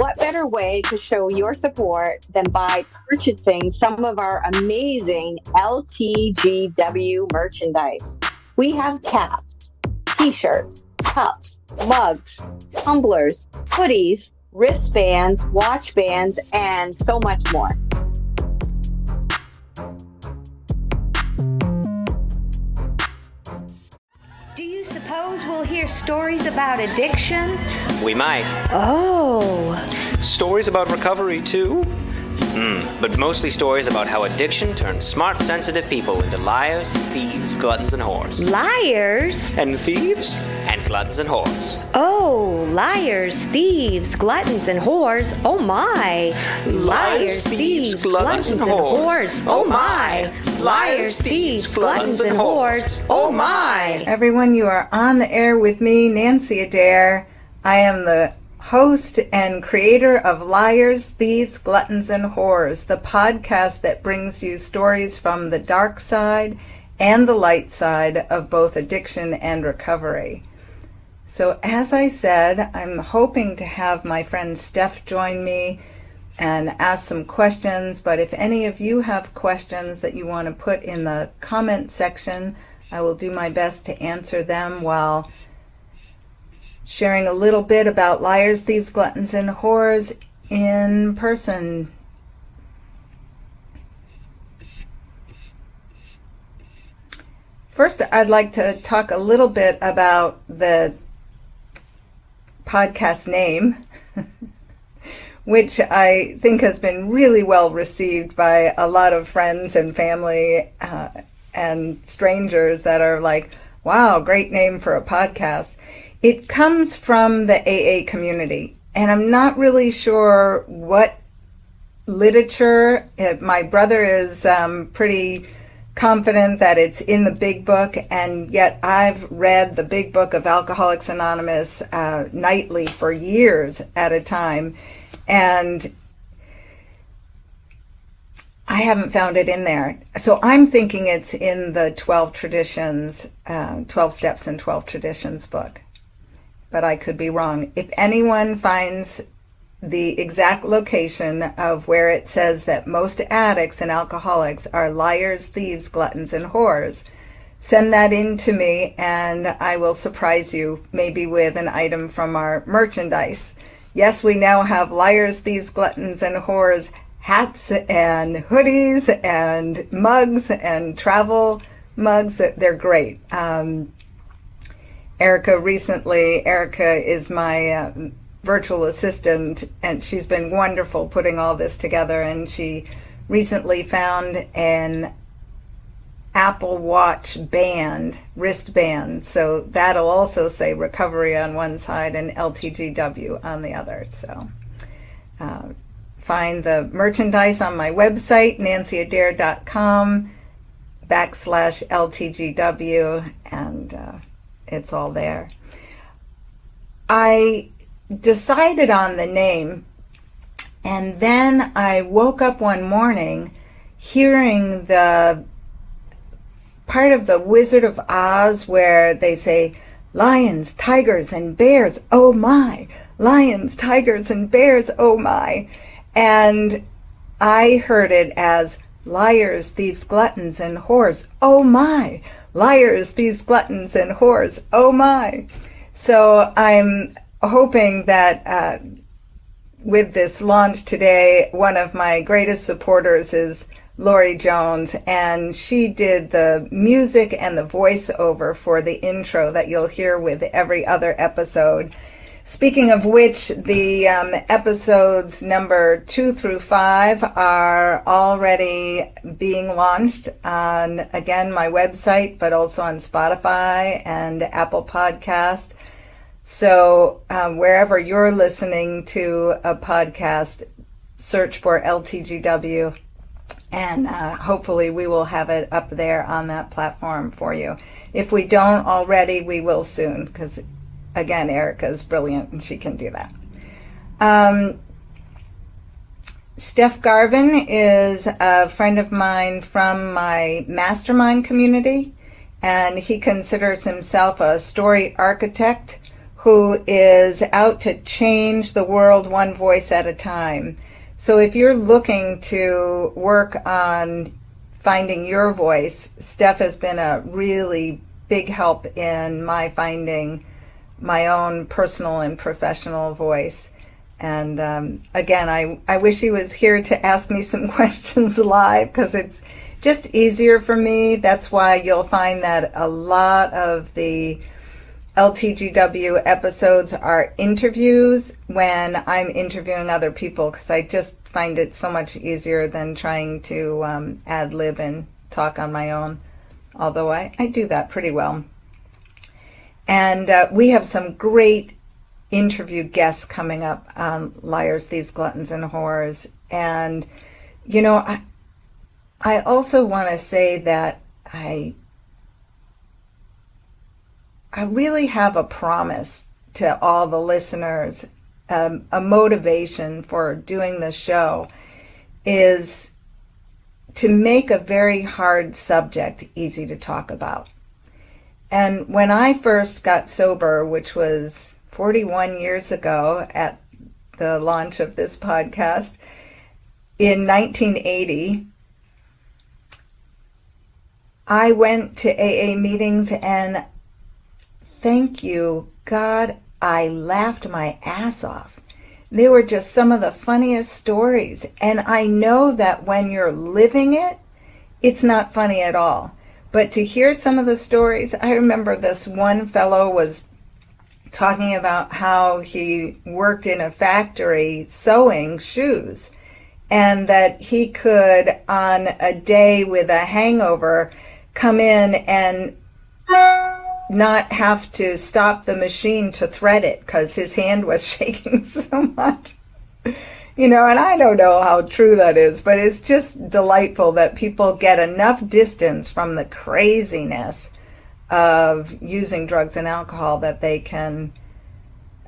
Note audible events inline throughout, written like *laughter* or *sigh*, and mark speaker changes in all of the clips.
Speaker 1: what better way to show your support than by purchasing some of our amazing LTGW merchandise? We have caps, t shirts, cups, mugs, tumblers, hoodies, wristbands, watch bands, and so much more.
Speaker 2: Do you suppose we'll hear stories about addiction?
Speaker 3: We might.
Speaker 2: Oh.
Speaker 3: Stories about recovery, too? Hmm, but mostly stories about how addiction turns smart, sensitive people into liars, thieves, gluttons, and whores.
Speaker 2: Liars?
Speaker 3: And thieves? And gluttons and whores.
Speaker 2: Oh, liars, thieves, gluttons, and whores. Oh my. Liars, thieves, gluttons, and whores. Oh my. Liars, thieves, gluttons, and whores. Oh my.
Speaker 4: Everyone, you are on the air with me, Nanci Adair. I am the host and creator of Liars, Thieves, Gluttons, and Whores, the podcast that brings you stories from the dark side and the light side of both addiction and recovery. So, as I said, I'm hoping to have my friend Steph join me and ask some questions. But if any of you have questions that you want to put in the comment section, I will do my best to answer them while sharing a little bit about liars, thieves, gluttons, and whores in person. First, I'd like to talk a little bit about the podcast name, *laughs* which I think has been really well received by a lot of friends and family uh, and strangers that are like, wow, great name for a podcast. It comes from the AA community, and I'm not really sure what literature. It, my brother is um, pretty confident that it's in the big book, and yet I've read the big book of Alcoholics Anonymous uh, nightly for years at a time, and I haven't found it in there. So I'm thinking it's in the 12 traditions, uh, 12 steps and 12 traditions book but I could be wrong. If anyone finds the exact location of where it says that most addicts and alcoholics are liars, thieves, gluttons, and whores, send that in to me and I will surprise you maybe with an item from our merchandise. Yes, we now have liars, thieves, gluttons, and whores hats and hoodies and mugs and travel mugs. They're great. Um, Erica recently, Erica is my uh, virtual assistant, and she's been wonderful putting all this together. And she recently found an Apple Watch band, wristband. So that'll also say recovery on one side and LTGW on the other. So uh, find the merchandise on my website, nanciadair.com backslash LTGW. And uh, it's all there. I decided on the name, and then I woke up one morning hearing the part of the Wizard of Oz where they say, Lions, tigers, and bears, oh my! Lions, tigers, and bears, oh my! And I heard it as liars, thieves, gluttons, and whores, oh my! Liars, thieves, gluttons, and whores. Oh my. So I'm hoping that uh, with this launch today, one of my greatest supporters is Lori Jones, and she did the music and the voiceover for the intro that you'll hear with every other episode. Speaking of which, the um, episodes number two through five are already being launched on, again, my website, but also on Spotify and Apple Podcast. So um, wherever you're listening to a podcast, search for LTGW, and uh, hopefully we will have it up there on that platform for you. If we don't already, we will soon because again, Erica is brilliant and she can do that. Um, Steph Garvin is a friend of mine from my mastermind community, and he considers himself a story architect who is out to change the world one voice at a time. So if you're looking to work on finding your voice, Steph has been a really big help in my finding my own personal and professional voice. And um, again, I, I wish he was here to ask me some *laughs* questions live because it's just easier for me. That's why you'll find that a lot of the LTGW episodes are interviews when I'm interviewing other people because I just find it so much easier than trying to um, ad lib and talk on my own, although I, I do that pretty well. And uh, we have some great interview guests coming up on Liars, Thieves, Gluttons, and Whores. And, you know, I, I also want to say that I I really have a promise to all the listeners, um, a motivation for doing the show is to make a very hard subject easy to talk about. And when I first got sober, which was 41 years ago at the launch of this podcast, in 1980, I went to AA meetings and thank you, God, I laughed my ass off. They were just some of the funniest stories. And I know that when you're living it, it's not funny at all. But to hear some of the stories, I remember this one fellow was talking about how he worked in a factory sewing shoes and that he could, on a day with a hangover, come in and not have to stop the machine to thread it because his hand was *laughs* shaking so much. You know, and I don't know how true that is, but it's just delightful that people get enough distance from the craziness of using drugs and alcohol that they can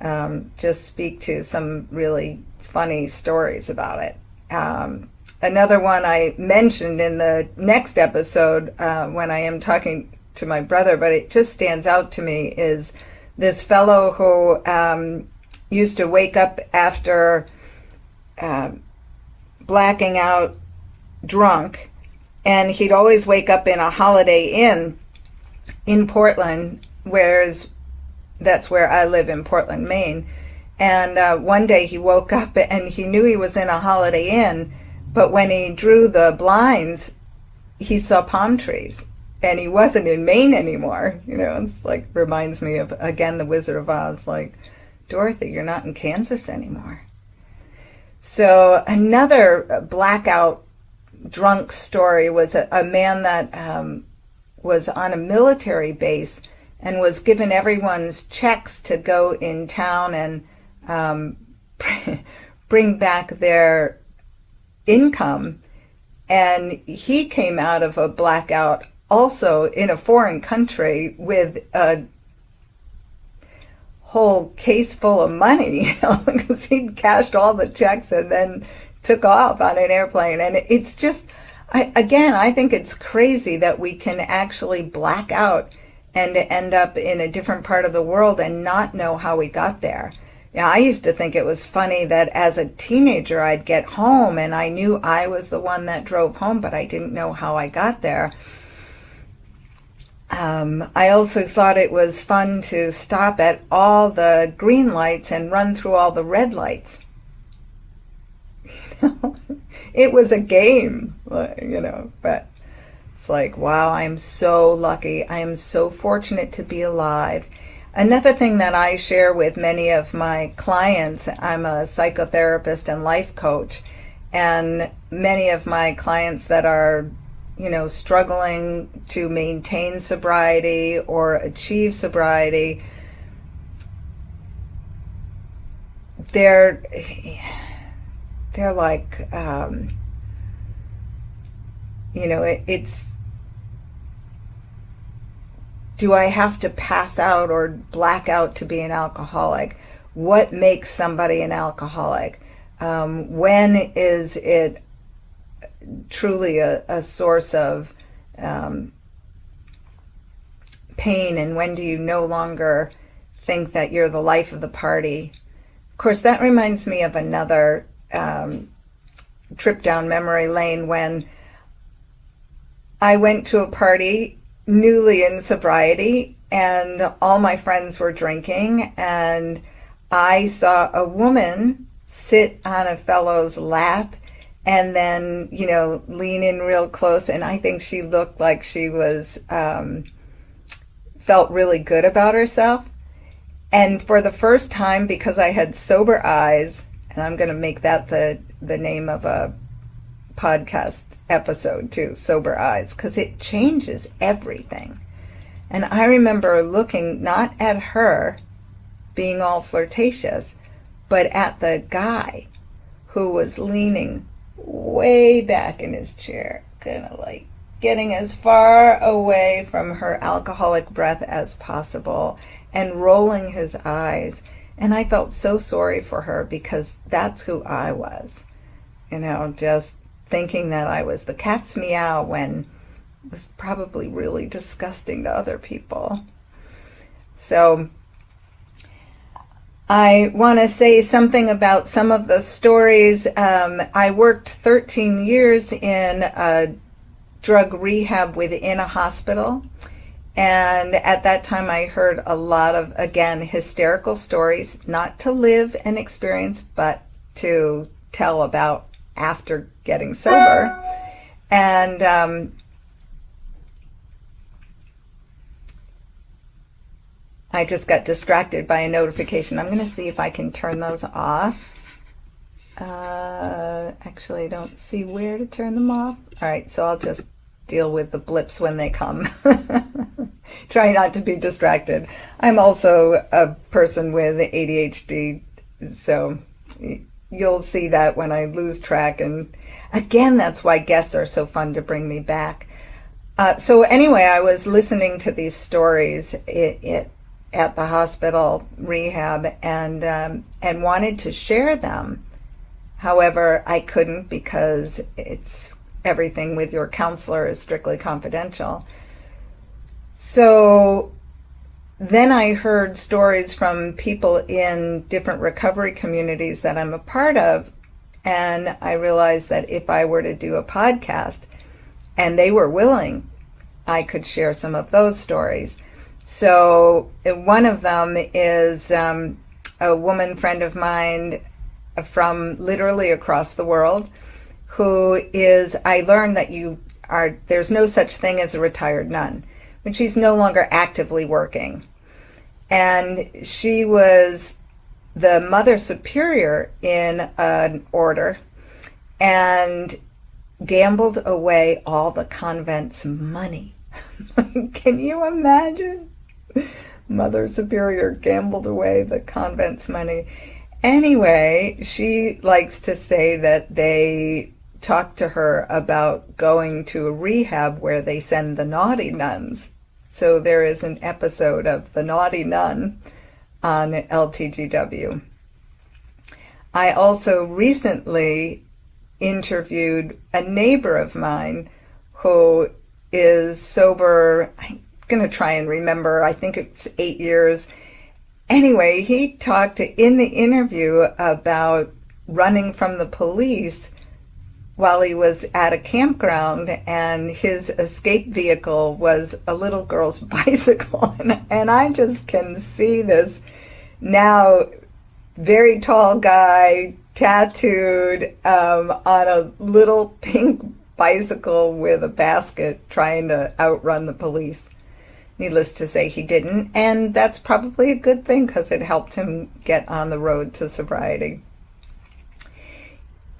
Speaker 4: um, just speak to some really funny stories about it. Um, another one I mentioned in the next episode uh, when I am talking to my brother, but it just stands out to me is this fellow who um, used to wake up after uh, blacking out drunk, and he'd always wake up in a Holiday Inn in Portland, whereas that's where I live in Portland, Maine. And uh, one day he woke *laughs* up and he knew he was in a Holiday Inn, but when he drew the blinds, he saw palm trees and he wasn't in Maine anymore. You know, it's like reminds me of again the Wizard of Oz, like Dorothy, you're not in Kansas anymore. So another blackout drunk story was a, a man that um, was on a military base and was given everyone's checks to go in town and um, *laughs* bring back their income. And he came out of a blackout also in a foreign country with a whole case full of money *laughs* because he'd cashed all the checks and then took off on an airplane. And it's just, I, again, I think it's crazy that we can actually black out and end up in a different part of the world and not know how we got there. Yeah, I used to think it was funny that as a teenager I'd get home and I knew I was the one that drove home, but I didn't know how I got there. Um, I also thought it was fun to stop at all the green lights and run through all the red lights. *laughs* it was a game, you know, but it's like, wow, I'm so lucky. I am so fortunate to be alive. Another thing that I share with many of my clients, I'm a psychotherapist and life coach, and many of my clients that are you know, struggling to maintain sobriety or achieve sobriety, they're they're like, um, you know, it, it's. Do I have to pass out or black out to be an alcoholic? What makes somebody an alcoholic? Um, when is it truly a, a source of um, pain and when do you no longer think that you're the life of the party. Of course, that reminds me of another um, trip down memory lane when I went to a party newly in sobriety and all my friends were drinking and I saw a woman sit on a fellow's lap and then, you know, lean in real close. And I think she looked like she was, um, felt really good about herself. And for the first time, because I had sober eyes, and I'm going to make that the, the name of a podcast episode too, Sober Eyes, because it changes everything. And I remember looking not at her being all flirtatious, but at the guy who was leaning way back in his chair, kind of like getting as far away from her alcoholic breath as possible and rolling his eyes. And I felt so sorry for her because that's who I was. You know, just thinking that I was the cat's meow when it was probably really disgusting to other people. So I want to say something about some of the stories. Um, I worked 13 years in a drug rehab within a hospital. And at that time, I heard a lot of, again, hysterical stories, not to live and experience, but to tell about after getting sober. And um, I just got distracted by a notification. I'm going to see if I can turn those off. Uh, actually, I don't see where to turn them off. All right, so I'll just deal with the blips when they come. *laughs* Try not to be distracted. I'm also a person with ADHD, so you'll see that when I lose track. And again, that's why guests are so fun to bring me back. Uh, so anyway, I was listening to these stories. It, it at the hospital rehab and um, and wanted to share them. However, I couldn't because it's everything with your counselor is strictly confidential. So then I heard stories from people in different recovery communities that I'm a part of. And I realized that if I were to do a podcast and they were willing, I could share some of those stories. So one of them is um, a woman friend of mine from literally across the world who is, I learned that you are, there's no such thing as a retired nun, but she's no longer actively working. And she was the mother superior in an order and gambled away all the convent's money. *laughs* Can you imagine? *laughs* Mother Superior gambled away the convent's money. Anyway, she likes to say that they talked to her about going to a rehab where they send the naughty nuns. So there is an episode of The Naughty Nun on LTGW. I also recently interviewed a neighbor of mine who is sober, I going to try and remember. I think it's eight years. Anyway, he talked in the interview about running from the police while he was at a campground and his escape vehicle was a little girl's *laughs* bicycle. And, and I just can see this now very tall guy, tattooed, um, on a little *laughs* pink bicycle with a basket trying to outrun the police. Needless to say, he didn't, and that's probably a good thing because it helped him get on the road to sobriety.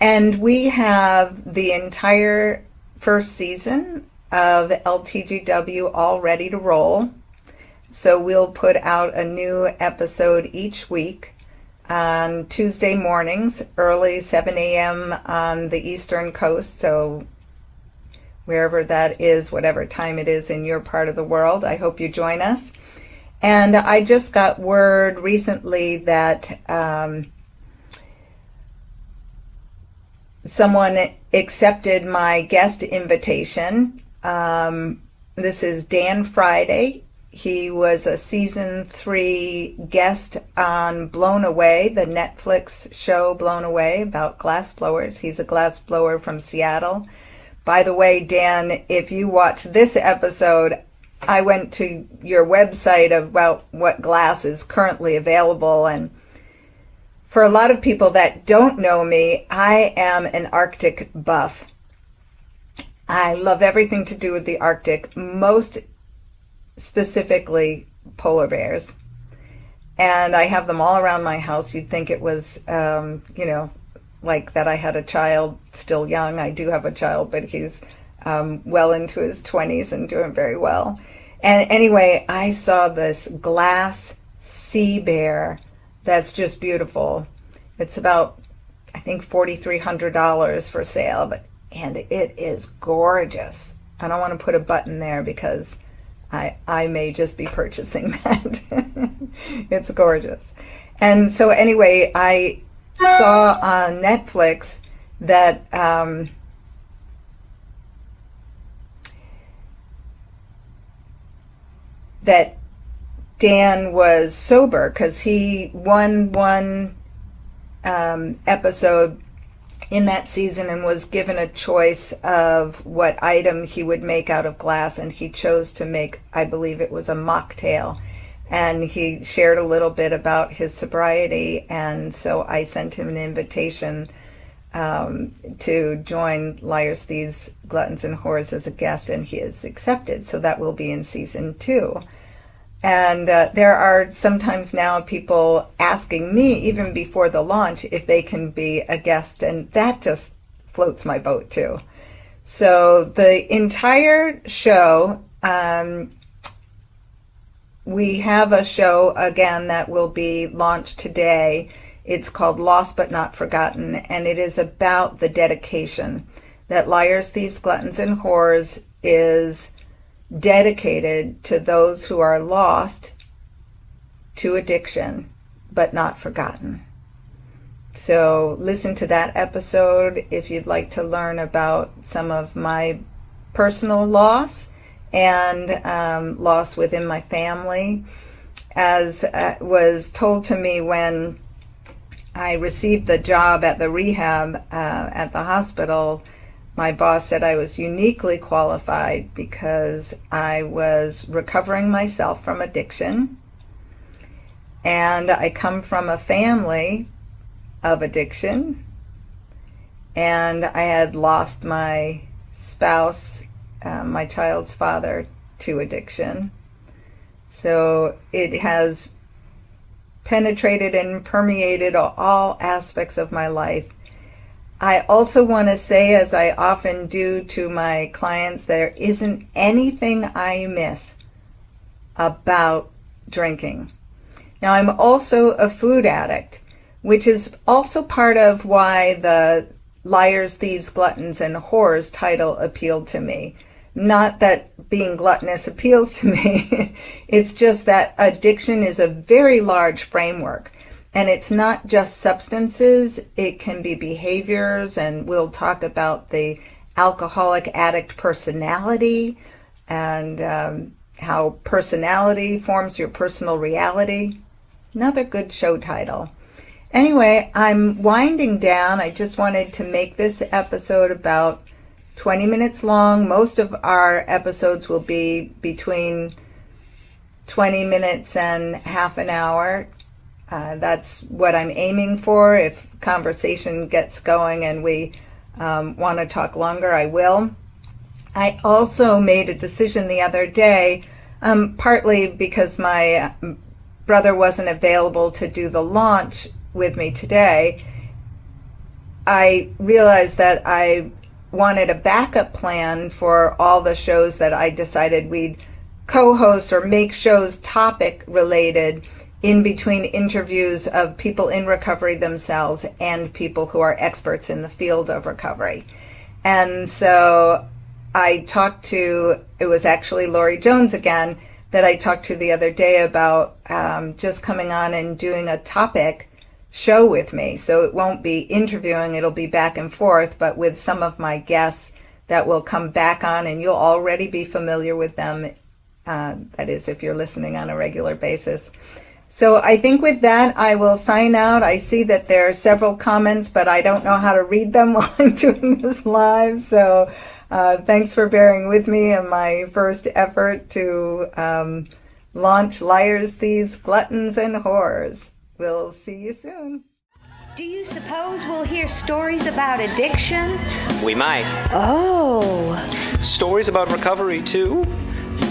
Speaker 4: And we have the entire first season of LTGW all ready to roll. So we'll put out a new episode each week on Tuesday mornings, early 7 a.m. on the Eastern Coast. So wherever that is, whatever time it is in your part of the world. I hope you join us. And I just got word recently that um, someone accepted my guest invitation. Um, this is Dan Friday, He was a season three guest on Blown Away, the Netflix show Blown Away about glass blowers. He's a glass blower from Seattle. By the way, Dan, if you watch this episode, I went to your website about what glass is currently available. And for a lot of people that don't know me, I am an Arctic buff. I love everything to do with the Arctic, most specifically polar bears. And I have them all around my house. You'd think it was, um, you know, like that I had a child still young. I do have a child, but he's um, well into his 20s and doing very well. And anyway, I saw this glass sea bear that's just beautiful. It's about, I think, $4,300 for sale, but and it is gorgeous. I don't want to put a button there because I, I may just be purchasing *laughs* that. it's gorgeous. And so, anyway, I saw on Netflix that um, that Dan was sober because he won one um, episode in that season and was given a choice of what item he would make out of glass, and he chose to make, I believe it was a mocktail. And he shared a little bit about his sobriety, and so I sent him an invitation um, to join Liars, Thieves, Gluttons, and Whores as a guest, and he has accepted. So that will be in season two. And uh, there are sometimes now people asking me, even before the launch, if they can be a guest, and that just floats my boat too. So the entire show, um, we have a show again that will be launched today. It's called Lost But Not Forgotten, and it is about the dedication that Liars, Thieves, Gluttons, and Whores is dedicated to those who are lost to addiction but not forgotten. So, listen to that episode if you'd like to learn about some of my personal loss and um, loss within my family. As uh, was told to me when I received the job at the rehab uh, at the hospital, my boss said I was uniquely qualified because I was recovering myself from addiction. And I come from a family of addiction. And I had lost my spouse, uh, my child's father, to addiction. So it has penetrated and permeated all aspects of my life I also want to say, as I often do to my clients, there isn't anything I miss about drinking. Now, I'm also a food addict, which is also part of why the Liars, Thieves, Gluttons, and Whores title appealed to me. Not that being gluttonous appeals to me, *laughs* it's just that addiction is a very large framework. And it's not just substances, it can be behaviors, and we'll talk about the alcoholic addict personality and um, how personality forms your personal reality. Another good show title. Anyway, I'm winding down. I just wanted to make this episode about 20 minutes long. Most of our episodes will be between 20 minutes and half an hour. Uh, that's what I'm aiming for. If conversation gets going and we um, want to talk longer, I will. I also made a decision the other day, um, partly because my brother wasn't available to do the launch with me today. I realized that I wanted a backup plan for all the shows that I decided we'd co host or make shows topic related in between interviews of people in recovery themselves and people who are experts in the field of recovery. And so I talked to, it was actually Lori Jones again that I talked to the other day about um, just coming on and doing a topic show with me. So it won't be interviewing, it'll be back and forth, but with some of my guests that will come back on, and you'll already be familiar with them Uh, that is, if you're listening on a regular basis. So I think with that, I will sign out. I see that there are several comments, but I don't know how to read them *laughs* while I'm doing this live. So uh, thanks for bearing with me in my first effort to um, launch Liars, Thieves, Gluttons, and Whores. We'll see you soon.
Speaker 2: Do you suppose we'll hear stories about addiction?
Speaker 3: We might.
Speaker 2: Oh.
Speaker 3: Stories about recovery, too?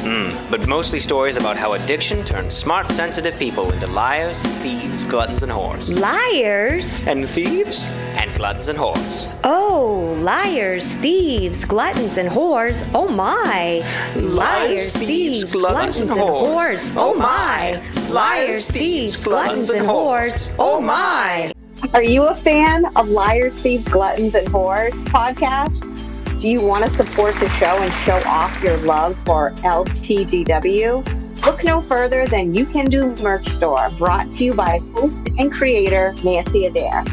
Speaker 3: Mm, but mostly stories about how addiction turns smart, sensitive people into liars, thieves, gluttons, and whores.
Speaker 2: Liars?
Speaker 3: And thieves? And gluttons and whores.
Speaker 2: Oh, liars, thieves, gluttons, and whores. Oh my. Liars, thieves, gluttons, and whores. Oh my. Liars, thieves, gluttons, and whores. Oh my.
Speaker 1: Are you a fan of Liars, Thieves, Gluttons, and Whores podcast? Do you want to support the show and show off your love for LTGW? Look no further than You Can Do Merch Store, brought to you by host and creator Nanci Adair.